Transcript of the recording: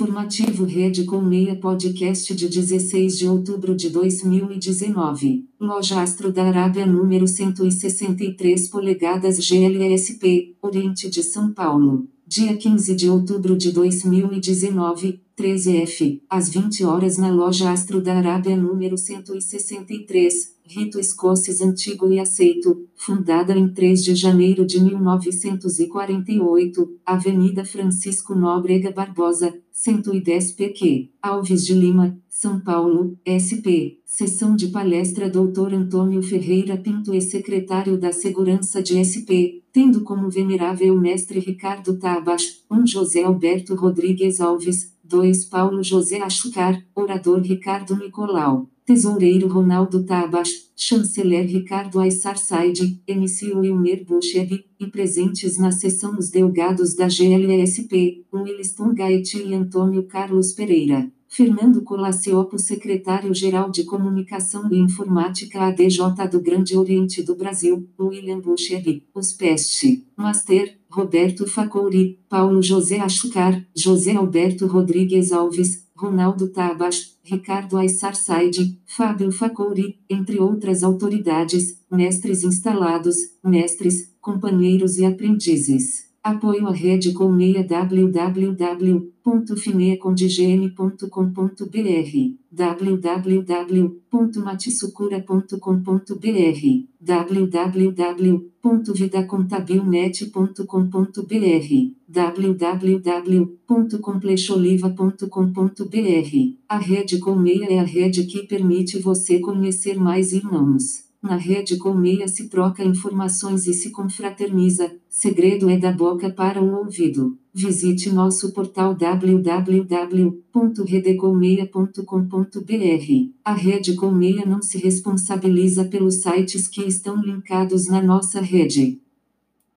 Informativo Rede Colmeia Podcast de 16 de outubro de 2019. Loja Astro da Arábia número 163 polegadas GLSP, Oriente de São Paulo. Dia 15 de outubro de 2019, 13F, às 20 horas na loja Astro da Arábia número 163, Rito Escocês Antigo e Aceito, fundada em 3 de janeiro de 1948, Avenida Francisco Nóbrega Barbosa, 110 PQ, Alves de Lima, São Paulo, SP. Sessão de palestra Dr. Antônio Ferreira Pinto e secretário da Segurança de SP, tendo como venerável mestre Ricardo Tabas, 1 um José Alberto Rodrigues Alves, 2 Paulo José Achucar, orador Ricardo Nicolau. Tesoureiro Ronaldo Tabas, Chanceler Ricardo Aissar Said, MC Wilmer Buchev, e presentes na sessão os delegados da GLSP, Williston Gaeti e Antônio Carlos Pereira. Fernando Colaciopo, secretário-geral de Comunicação e Informática ADJ do Grande Oriente do Brasil, William Buchev, Peste, Master, Roberto Facouri, Paulo José Achucar, José Alberto Rodrigues Alves, Ronaldo Tabas, Ricardo Aissar Said, Fábio Facouri, entre outras autoridades, mestres instalados, mestres, companheiros e aprendizes. Apoio à rede Colmeia www.fineacondigene.com.br www.matsucura.com.br www.vidacontabilnet.com.br www.complexoliva.com.br A rede Colmeia é a rede que permite você conhecer mais irmãos. Na rede Colmeia se troca informações e se confraterniza. Segredo é da boca para o ouvido. Visite nosso portal www.redecolmeia.com.br. A Rede Colmeia não se responsabiliza pelos sites que estão linkados na nossa rede.